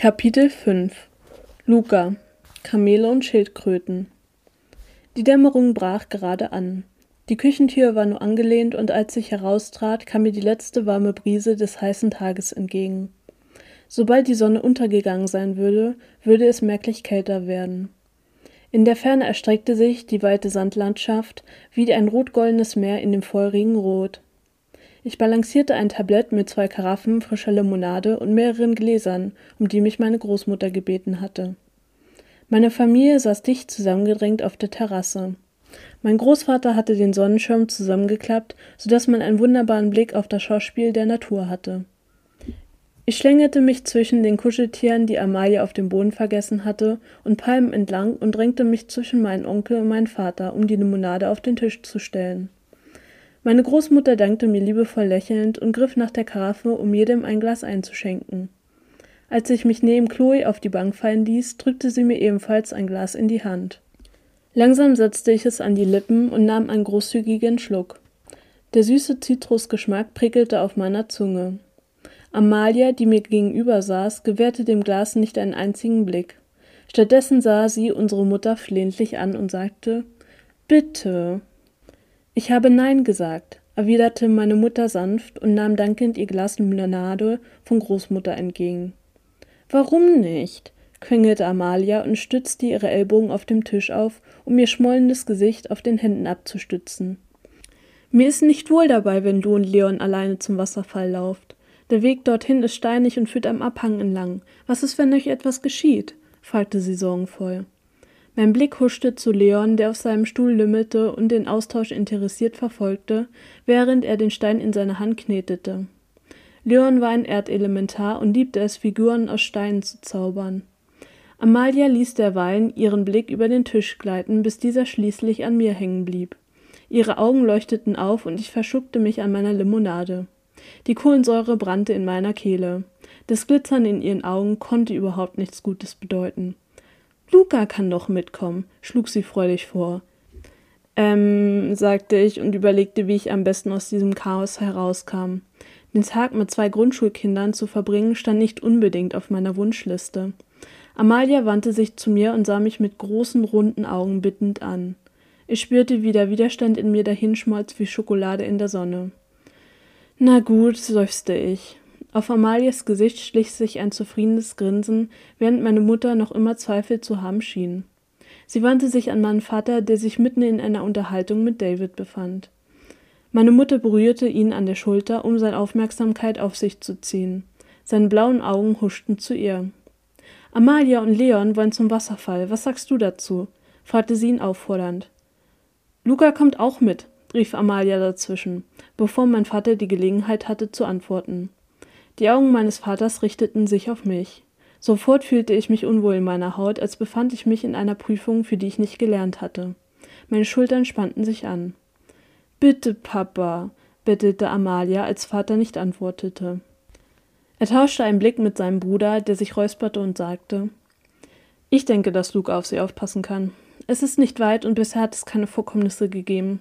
Kapitel 5 Luca Kamele und Schildkröten Die Dämmerung brach gerade an. Die Küchentür war nur angelehnt, und als ich heraustrat, kam mir die letzte warme Brise des heißen Tages entgegen. Sobald die Sonne untergegangen sein würde, würde es merklich kälter werden. In der Ferne erstreckte sich die weite Sandlandschaft wie ein rotgoldenes Meer in dem feurigen Rot. Ich balancierte ein Tablett mit zwei Karaffen frischer Limonade und mehreren Gläsern, um die mich meine Großmutter gebeten hatte. Meine Familie saß dicht zusammengedrängt auf der Terrasse. Mein Großvater hatte den Sonnenschirm zusammengeklappt, so dass man einen wunderbaren Blick auf das Schauspiel der Natur hatte. Ich schlängelte mich zwischen den Kuscheltieren, die Amalie auf dem Boden vergessen hatte, und Palmen entlang und drängte mich zwischen meinen Onkel und meinen Vater, um die Limonade auf den Tisch zu stellen. Meine Großmutter dankte mir liebevoll lächelnd und griff nach der Karaffe, um jedem ein Glas einzuschenken. Als ich mich neben Chloe auf die Bank fallen ließ, drückte sie mir ebenfalls ein Glas in die Hand. Langsam setzte ich es an die Lippen und nahm einen großzügigen Schluck. Der süße Zitrusgeschmack prickelte auf meiner Zunge. Amalia, die mir gegenüber saß, gewährte dem Glas nicht einen einzigen Blick. Stattdessen sah sie unsere Mutter flehentlich an und sagte Bitte. Ich habe Nein gesagt, erwiderte meine Mutter sanft und nahm dankend ihr Glas Limonade von Großmutter entgegen. Warum nicht? quengelte Amalia und stützte ihre Ellbogen auf dem Tisch auf, um ihr schmollendes Gesicht auf den Händen abzustützen. Mir ist nicht wohl dabei, wenn du und Leon alleine zum Wasserfall lauft. Der Weg dorthin ist steinig und führt am Abhang entlang. Was ist, wenn euch etwas geschieht? fragte sie sorgenvoll. Mein Blick huschte zu Leon, der auf seinem Stuhl lümmelte und den Austausch interessiert verfolgte, während er den Stein in seiner Hand knetete. Leon war ein Erdelementar und liebte es, Figuren aus Steinen zu zaubern. Amalia ließ derweilen ihren Blick über den Tisch gleiten, bis dieser schließlich an mir hängen blieb. Ihre Augen leuchteten auf und ich verschuckte mich an meiner Limonade. Die Kohlensäure brannte in meiner Kehle. Das Glitzern in ihren Augen konnte überhaupt nichts Gutes bedeuten. Luca kann doch mitkommen, schlug sie freudig vor. Ähm, sagte ich und überlegte, wie ich am besten aus diesem Chaos herauskam. Den Tag mit zwei Grundschulkindern zu verbringen, stand nicht unbedingt auf meiner Wunschliste. Amalia wandte sich zu mir und sah mich mit großen, runden Augen bittend an. Ich spürte, wie der Widerstand in mir dahinschmolz wie Schokolade in der Sonne. Na gut, seufzte ich. Auf Amalias Gesicht schlich sich ein zufriedenes Grinsen, während meine Mutter noch immer Zweifel zu haben schien. Sie wandte sich an meinen Vater, der sich mitten in einer Unterhaltung mit David befand. Meine Mutter berührte ihn an der Schulter, um seine Aufmerksamkeit auf sich zu ziehen. Seine blauen Augen huschten zu ihr. Amalia und Leon wollen zum Wasserfall. Was sagst du dazu? fragte sie ihn auffordernd. Luca kommt auch mit, rief Amalia dazwischen, bevor mein Vater die Gelegenheit hatte zu antworten. Die Augen meines Vaters richteten sich auf mich. Sofort fühlte ich mich unwohl in meiner Haut, als befand ich mich in einer Prüfung, für die ich nicht gelernt hatte. Meine Schultern spannten sich an. Bitte, Papa, bettelte Amalia, als Vater nicht antwortete. Er tauschte einen Blick mit seinem Bruder, der sich räusperte und sagte Ich denke, dass Luke auf sie aufpassen kann. Es ist nicht weit und bisher hat es keine Vorkommnisse gegeben.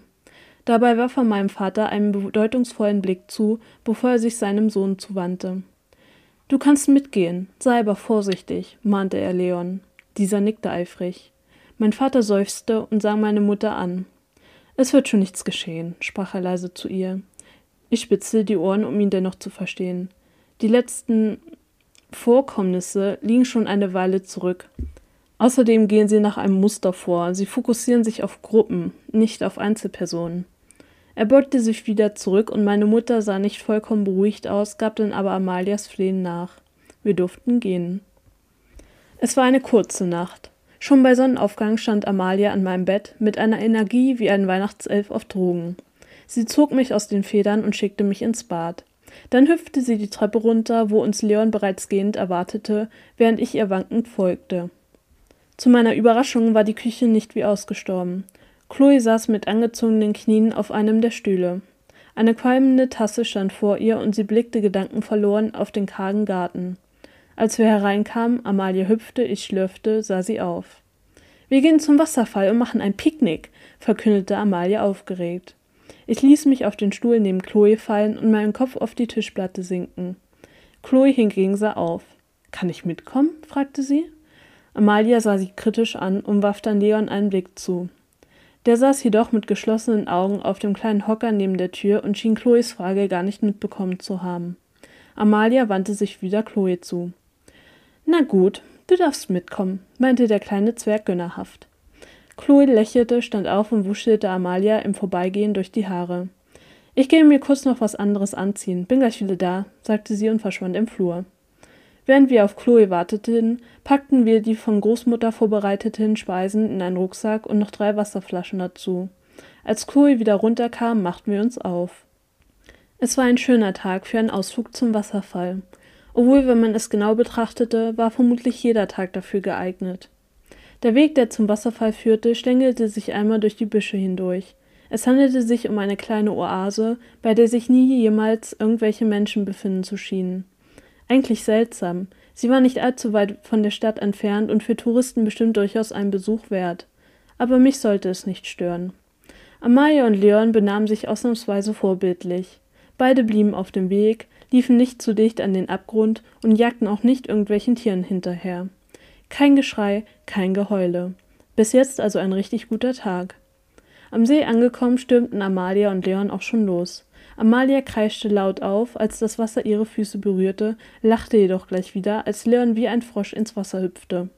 Dabei warf er meinem Vater einen bedeutungsvollen Blick zu, bevor er sich seinem Sohn zuwandte. Du kannst mitgehen, sei aber vorsichtig, mahnte er Leon. Dieser nickte eifrig. Mein Vater seufzte und sah meine Mutter an. Es wird schon nichts geschehen, sprach er leise zu ihr. Ich spitzte die Ohren, um ihn dennoch zu verstehen. Die letzten Vorkommnisse liegen schon eine Weile zurück. Außerdem gehen sie nach einem Muster vor. Sie fokussieren sich auf Gruppen, nicht auf Einzelpersonen. Er beugte sich wieder zurück und meine Mutter sah nicht vollkommen beruhigt aus, gab dann aber Amalias Flehen nach. Wir durften gehen. Es war eine kurze Nacht. Schon bei Sonnenaufgang stand Amalia an meinem Bett mit einer Energie wie ein Weihnachtself auf Drogen. Sie zog mich aus den Federn und schickte mich ins Bad. Dann hüpfte sie die Treppe runter, wo uns Leon bereits gehend erwartete, während ich ihr wankend folgte. Zu meiner Überraschung war die Küche nicht wie ausgestorben. Chloe saß mit angezogenen Knien auf einem der Stühle. Eine qualmende Tasse stand vor ihr und sie blickte gedankenverloren auf den kargen Garten. Als wir hereinkamen, Amalie hüpfte, ich schlürfte, sah sie auf. Wir gehen zum Wasserfall und machen ein Picknick, verkündete Amalie aufgeregt. Ich ließ mich auf den Stuhl neben Chloe fallen und meinen Kopf auf die Tischplatte sinken. Chloe hingegen sah auf. Kann ich mitkommen? fragte sie. Amalia sah sie kritisch an und warf dann Leon einen Blick zu. Der saß jedoch mit geschlossenen Augen auf dem kleinen Hocker neben der Tür und schien Chloes Frage gar nicht mitbekommen zu haben. Amalia wandte sich wieder Chloe zu. Na gut, du darfst mitkommen, meinte der kleine Zwerg gönnerhaft. Chloe lächelte, stand auf und wuschelte Amalia im Vorbeigehen durch die Haare. Ich gehe mir kurz noch was anderes anziehen, bin gleich wieder da, sagte sie und verschwand im Flur. Während wir auf Chloe warteten, packten wir die von Großmutter vorbereiteten Speisen in einen Rucksack und noch drei Wasserflaschen dazu. Als Chloe wieder runterkam, machten wir uns auf. Es war ein schöner Tag für einen Ausflug zum Wasserfall. Obwohl, wenn man es genau betrachtete, war vermutlich jeder Tag dafür geeignet. Der Weg, der zum Wasserfall führte, schlängelte sich einmal durch die Büsche hindurch. Es handelte sich um eine kleine Oase, bei der sich nie jemals irgendwelche Menschen befinden zu schienen. Eigentlich seltsam. Sie war nicht allzu weit von der Stadt entfernt und für Touristen bestimmt durchaus einen Besuch wert. Aber mich sollte es nicht stören. Amalia und Leon benahmen sich ausnahmsweise vorbildlich. Beide blieben auf dem Weg, liefen nicht zu dicht an den Abgrund und jagten auch nicht irgendwelchen Tieren hinterher. Kein Geschrei, kein Geheule. Bis jetzt also ein richtig guter Tag. Am See angekommen, stürmten Amalia und Leon auch schon los. Amalia kreischte laut auf, als das Wasser ihre Füße berührte, lachte jedoch gleich wieder, als Leon wie ein Frosch ins Wasser hüpfte.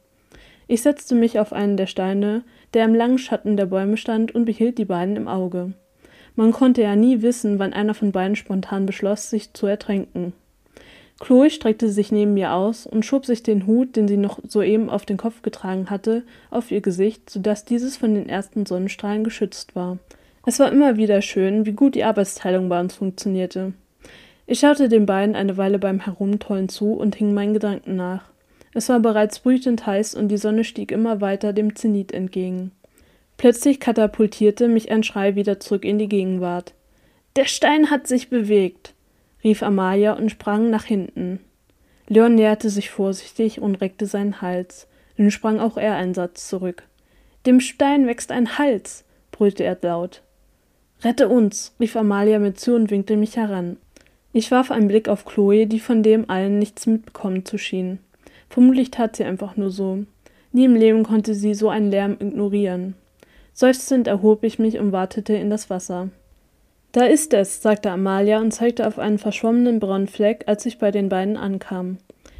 Ich setzte mich auf einen der Steine, der im langen Schatten der Bäume stand, und behielt die beiden im Auge. Man konnte ja nie wissen, wann einer von beiden spontan beschloss, sich zu ertränken. Chloe streckte sich neben mir aus und schob sich den Hut, den sie noch soeben auf den Kopf getragen hatte, auf ihr Gesicht, so dass dieses von den ersten Sonnenstrahlen geschützt war. Es war immer wieder schön, wie gut die Arbeitsteilung bei uns funktionierte. Ich schaute den beiden eine Weile beim Herumtollen zu und hing meinen Gedanken nach. Es war bereits brütend heiß und die Sonne stieg immer weiter dem Zenit entgegen. Plötzlich katapultierte mich ein Schrei wieder zurück in die Gegenwart. Der Stein hat sich bewegt, rief Amalia und sprang nach hinten. Leon näherte sich vorsichtig und reckte seinen Hals. Nun sprang auch er einen Satz zurück. Dem Stein wächst ein Hals, brüllte er laut. Rette uns, rief Amalia mir zu und winkte mich heran. Ich warf einen Blick auf Chloe, die von dem allen nichts mitbekommen zu schien. Vermutlich tat sie einfach nur so. Nie im Leben konnte sie so einen Lärm ignorieren. Seufzend erhob ich mich und wartete in das Wasser. Da ist es, sagte Amalia und zeigte auf einen verschwommenen braunen Fleck, als ich bei den beiden ankam.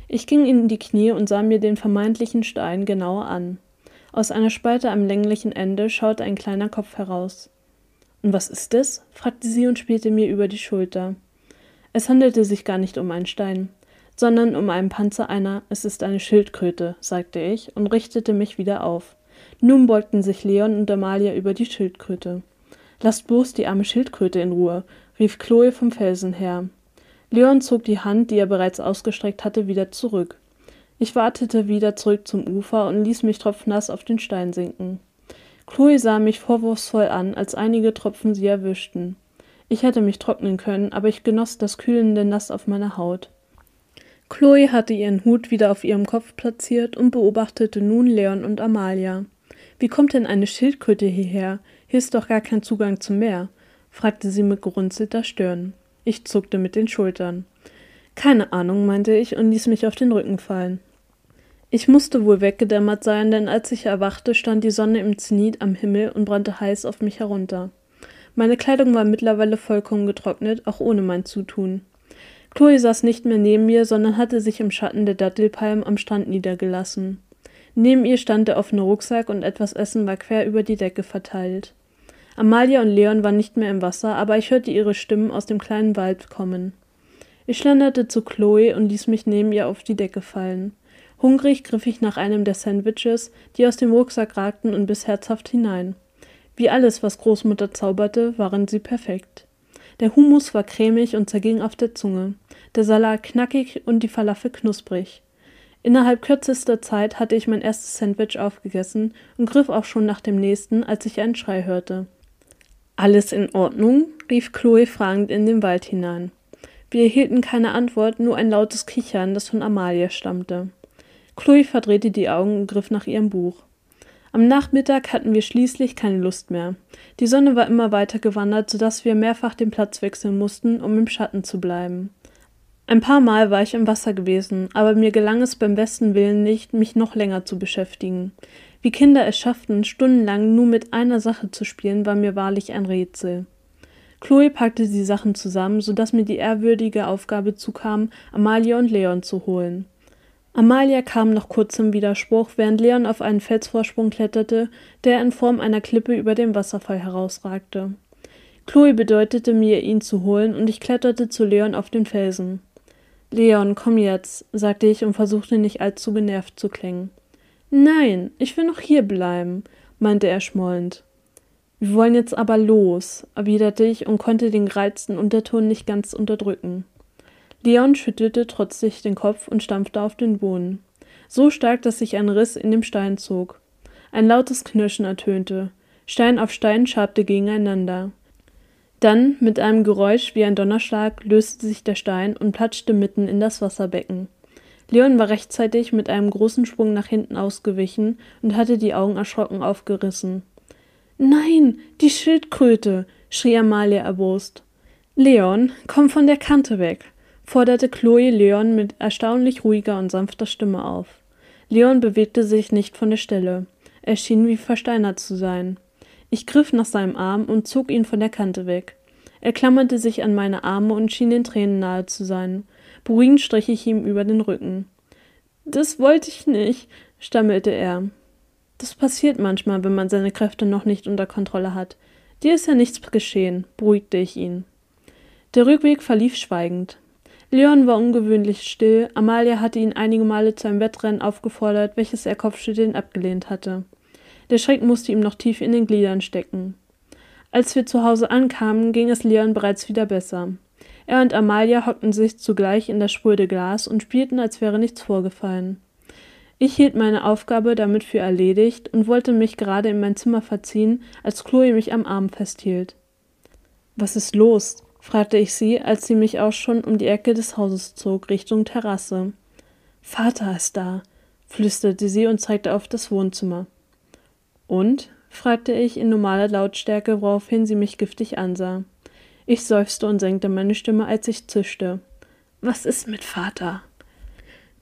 Ich ging in die Knie und sah mir den vermeintlichen Stein genauer an. Aus einer Spalte am länglichen Ende schaute ein kleiner Kopf heraus. Und was ist es? fragte sie und spielte mir über die Schulter. Es handelte sich gar nicht um einen Stein, sondern um einen Panzer einer, es ist eine Schildkröte, sagte ich und richtete mich wieder auf. Nun beugten sich Leon und Amalia über die Schildkröte. Lasst bloß die arme Schildkröte in Ruhe, rief Chloe vom Felsen her. Leon zog die Hand, die er bereits ausgestreckt hatte, wieder zurück. Ich wartete wieder zurück zum Ufer und ließ mich tropfnass auf den Stein sinken. Chloe sah mich vorwurfsvoll an, als einige Tropfen sie erwischten. Ich hätte mich trocknen können, aber ich genoss das kühlende Nass auf meiner Haut. Chloe hatte ihren Hut wieder auf ihrem Kopf platziert und beobachtete nun Leon und Amalia. Wie kommt denn eine Schildkröte hierher? Hier ist doch gar kein Zugang zum Meer, fragte sie mit gerunzelter Stirn. Ich zuckte mit den Schultern. Keine Ahnung, meinte ich und ließ mich auf den Rücken fallen. Ich musste wohl weggedämmert sein, denn als ich erwachte, stand die Sonne im Zenit am Himmel und brannte heiß auf mich herunter. Meine Kleidung war mittlerweile vollkommen getrocknet, auch ohne mein Zutun. Chloe saß nicht mehr neben mir, sondern hatte sich im Schatten der Dattelpalmen am Strand niedergelassen. Neben ihr stand der offene Rucksack und etwas Essen war quer über die Decke verteilt. Amalia und Leon waren nicht mehr im Wasser, aber ich hörte ihre Stimmen aus dem kleinen Wald kommen. Ich schlenderte zu Chloe und ließ mich neben ihr auf die Decke fallen. Hungrig griff ich nach einem der Sandwiches, die aus dem Rucksack ragten, und biss herzhaft hinein. Wie alles, was Großmutter zauberte, waren sie perfekt. Der Hummus war cremig und zerging auf der Zunge, der Salat knackig und die Falafel knusprig. Innerhalb kürzester Zeit hatte ich mein erstes Sandwich aufgegessen und griff auch schon nach dem nächsten, als ich einen Schrei hörte. Alles in Ordnung? rief Chloe fragend in den Wald hinein. Wir erhielten keine Antwort, nur ein lautes Kichern, das von Amalia stammte. Chloe verdrehte die Augen und griff nach ihrem Buch. Am Nachmittag hatten wir schließlich keine Lust mehr. Die Sonne war immer weiter gewandert, so dass wir mehrfach den Platz wechseln mussten, um im Schatten zu bleiben. Ein paar Mal war ich im Wasser gewesen, aber mir gelang es beim besten Willen nicht, mich noch länger zu beschäftigen. Wie Kinder es schafften, stundenlang nur mit einer Sache zu spielen, war mir wahrlich ein Rätsel. Chloe packte die Sachen zusammen, so dass mir die ehrwürdige Aufgabe zukam, Amalia und Leon zu holen. Amalia kam nach kurzem Widerspruch, während Leon auf einen Felsvorsprung kletterte, der in Form einer Klippe über dem Wasserfall herausragte. Chloe bedeutete mir, ihn zu holen, und ich kletterte zu Leon auf den Felsen. Leon, komm jetzt, sagte ich und versuchte nicht allzu genervt zu klingen. Nein, ich will noch hier bleiben, meinte er schmollend. Wir wollen jetzt aber los, erwiderte ich und konnte den gereizten Unterton nicht ganz unterdrücken. Leon schüttelte trotzig den Kopf und stampfte auf den Boden. So stark, dass sich ein Riss in dem Stein zog. Ein lautes Knirschen ertönte. Stein auf Stein schabte gegeneinander. Dann, mit einem Geräusch wie ein Donnerschlag, löste sich der Stein und platschte mitten in das Wasserbecken. Leon war rechtzeitig mit einem großen Sprung nach hinten ausgewichen und hatte die Augen erschrocken aufgerissen. Nein, die Schildkröte, schrie Amalia erbost. Leon, komm von der Kante weg, forderte Chloe Leon mit erstaunlich ruhiger und sanfter Stimme auf. Leon bewegte sich nicht von der Stelle. Er schien wie versteinert zu sein. Ich griff nach seinem Arm und zog ihn von der Kante weg. Er klammerte sich an meine Arme und schien den Tränen nahe zu sein. Beruhigend strich ich ihm über den Rücken. Das wollte ich nicht, stammelte er. Das passiert manchmal, wenn man seine Kräfte noch nicht unter Kontrolle hat. Dir ist ja nichts geschehen, beruhigte ich ihn. Der Rückweg verlief schweigend. Leon war ungewöhnlich still, Amalia hatte ihn einige Male zu einem Wettrennen aufgefordert, welches er kopfschüttelnd abgelehnt hatte. Der Schreck musste ihm noch tief in den Gliedern stecken. Als wir zu Hause ankamen, ging es Leon bereits wieder besser. Er und Amalia hockten sich zugleich in das spröde Glas und spielten, als wäre nichts vorgefallen. Ich hielt meine Aufgabe damit für erledigt und wollte mich gerade in mein Zimmer verziehen, als Chloe mich am Arm festhielt. Was ist los? Fragte ich sie, als sie mich auch schon um die Ecke des Hauses zog, Richtung Terrasse. Vater ist da, flüsterte sie und zeigte auf das Wohnzimmer. Und? fragte ich in normaler Lautstärke, woraufhin sie mich giftig ansah. Ich seufzte und senkte meine Stimme, als ich zischte. Was ist mit Vater?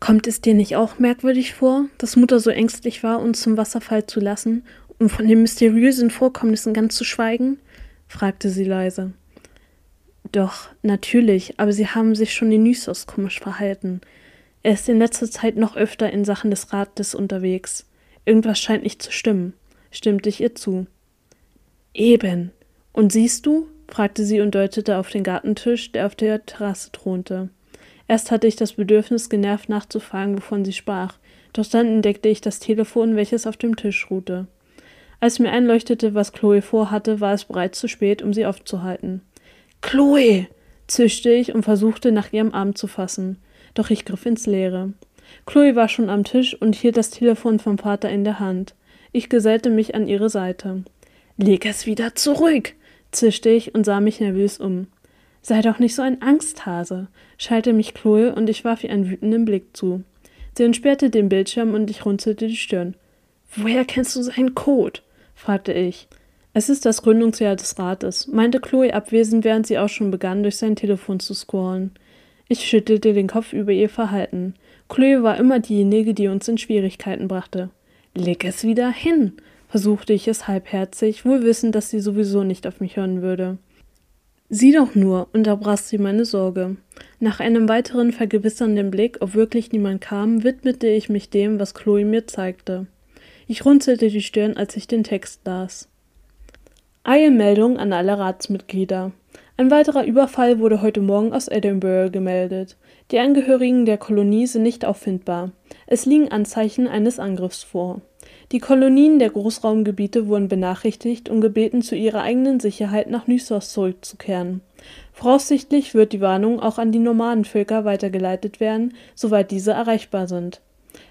Kommt es dir nicht auch merkwürdig vor, dass Mutter so ängstlich war, uns zum Wasserfall zu lassen, um von den mysteriösen Vorkommnissen ganz zu schweigen? fragte sie leise. Doch, natürlich, aber sie haben sich schon in Nysos komisch verhalten. Er ist in letzter Zeit noch öfter in Sachen des Rates unterwegs. Irgendwas scheint nicht zu stimmen, stimmte ich ihr zu. Eben. Und siehst du? fragte sie und deutete auf den Gartentisch, der auf der Terrasse thronte. Erst hatte ich das Bedürfnis, genervt nachzufragen, wovon sie sprach, doch dann entdeckte ich das Telefon, welches auf dem Tisch ruhte. Als mir einleuchtete, was Chloe vorhatte, war es bereits zu spät, um sie aufzuhalten. Chloe! zischte ich und versuchte, nach ihrem Arm zu fassen, doch ich griff ins Leere. Chloe war schon am Tisch und hielt das Telefon vom Vater in der Hand. Ich gesellte mich an ihre Seite. Leg es wieder zurück, zischte ich und sah mich nervös um. Sei doch nicht so ein Angsthase, schalt mich Chloe und ich warf ihr einen wütenden Blick zu. Sie entsperrte den Bildschirm und ich runzelte die Stirn. Woher kennst du seinen Code? fragte ich. Es ist das Gründungsjahr des Rates, meinte Chloe abwesend, während sie auch schon begann, durch sein Telefon zu scrollen. Ich schüttelte den Kopf über ihr Verhalten. Chloe war immer diejenige, die uns in Schwierigkeiten brachte. Leg es wieder hin, versuchte ich es halbherzig, wohl wissend, dass sie sowieso nicht auf mich hören würde. Sieh doch nur, unterbrach sie meine Sorge. Nach einem weiteren vergewissernden Blick, ob wirklich niemand kam, widmete ich mich dem, was Chloe mir zeigte. Ich runzelte die Stirn, als ich den Text las. Eilmeldung an alle Ratsmitglieder. Ein weiterer Überfall wurde heute Morgen aus Edinburgh gemeldet. Die Angehörigen der Kolonie sind nicht auffindbar. Es liegen Anzeichen eines Angriffs vor. Die Kolonien der Großraumgebiete wurden benachrichtigt und gebeten, zu ihrer eigenen Sicherheit nach Nysos zurückzukehren. Voraussichtlich wird die Warnung auch an die Nomadenvölker weitergeleitet werden, soweit diese erreichbar sind.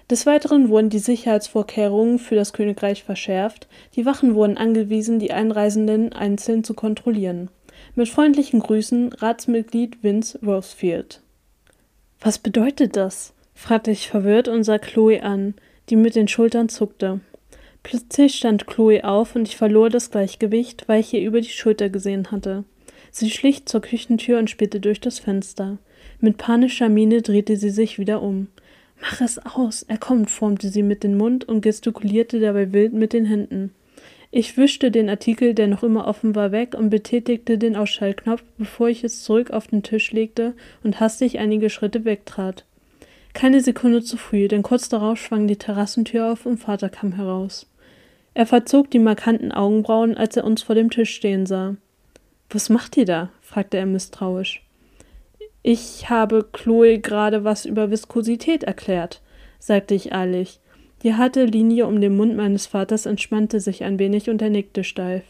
Des Weiteren wurden die Sicherheitsvorkehrungen für das Königreich verschärft, die Wachen wurden angewiesen, die Einreisenden einzeln zu kontrollieren. Mit freundlichen Grüßen Ratsmitglied Vince Rosefield. Was bedeutet das? fragte ich verwirrt und sah Chloe an die mit den Schultern zuckte. Plötzlich stand Chloe auf und ich verlor das Gleichgewicht, weil ich ihr über die Schulter gesehen hatte. Sie schlich zur Küchentür und spähte durch das Fenster. Mit panischer Miene drehte sie sich wieder um. Mach es aus, er kommt, formte sie mit dem Mund und gestikulierte dabei wild mit den Händen. Ich wischte den Artikel, der noch immer offen war, weg und betätigte den Ausschaltknopf, bevor ich es zurück auf den Tisch legte und hastig einige Schritte wegtrat. Keine Sekunde zu früh, denn kurz darauf schwang die Terrassentür auf und Vater kam heraus. Er verzog die markanten Augenbrauen, als er uns vor dem Tisch stehen sah. Was macht ihr da? fragte er misstrauisch. Ich habe Chloe gerade was über Viskosität erklärt, sagte ich eilig. Die harte Linie um den Mund meines Vaters entspannte sich ein wenig und er nickte steif.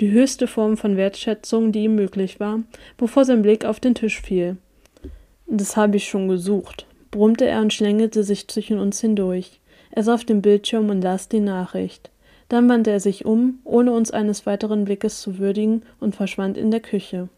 Die höchste Form von Wertschätzung, die ihm möglich war, bevor sein Blick auf den Tisch fiel. Das habe ich schon gesucht, brummte er und schlängelte sich zwischen uns hindurch. Er sah auf den Bildschirm und las die Nachricht. Dann wandte er sich um, ohne uns eines weiteren Blickes zu würdigen, und verschwand in der Küche.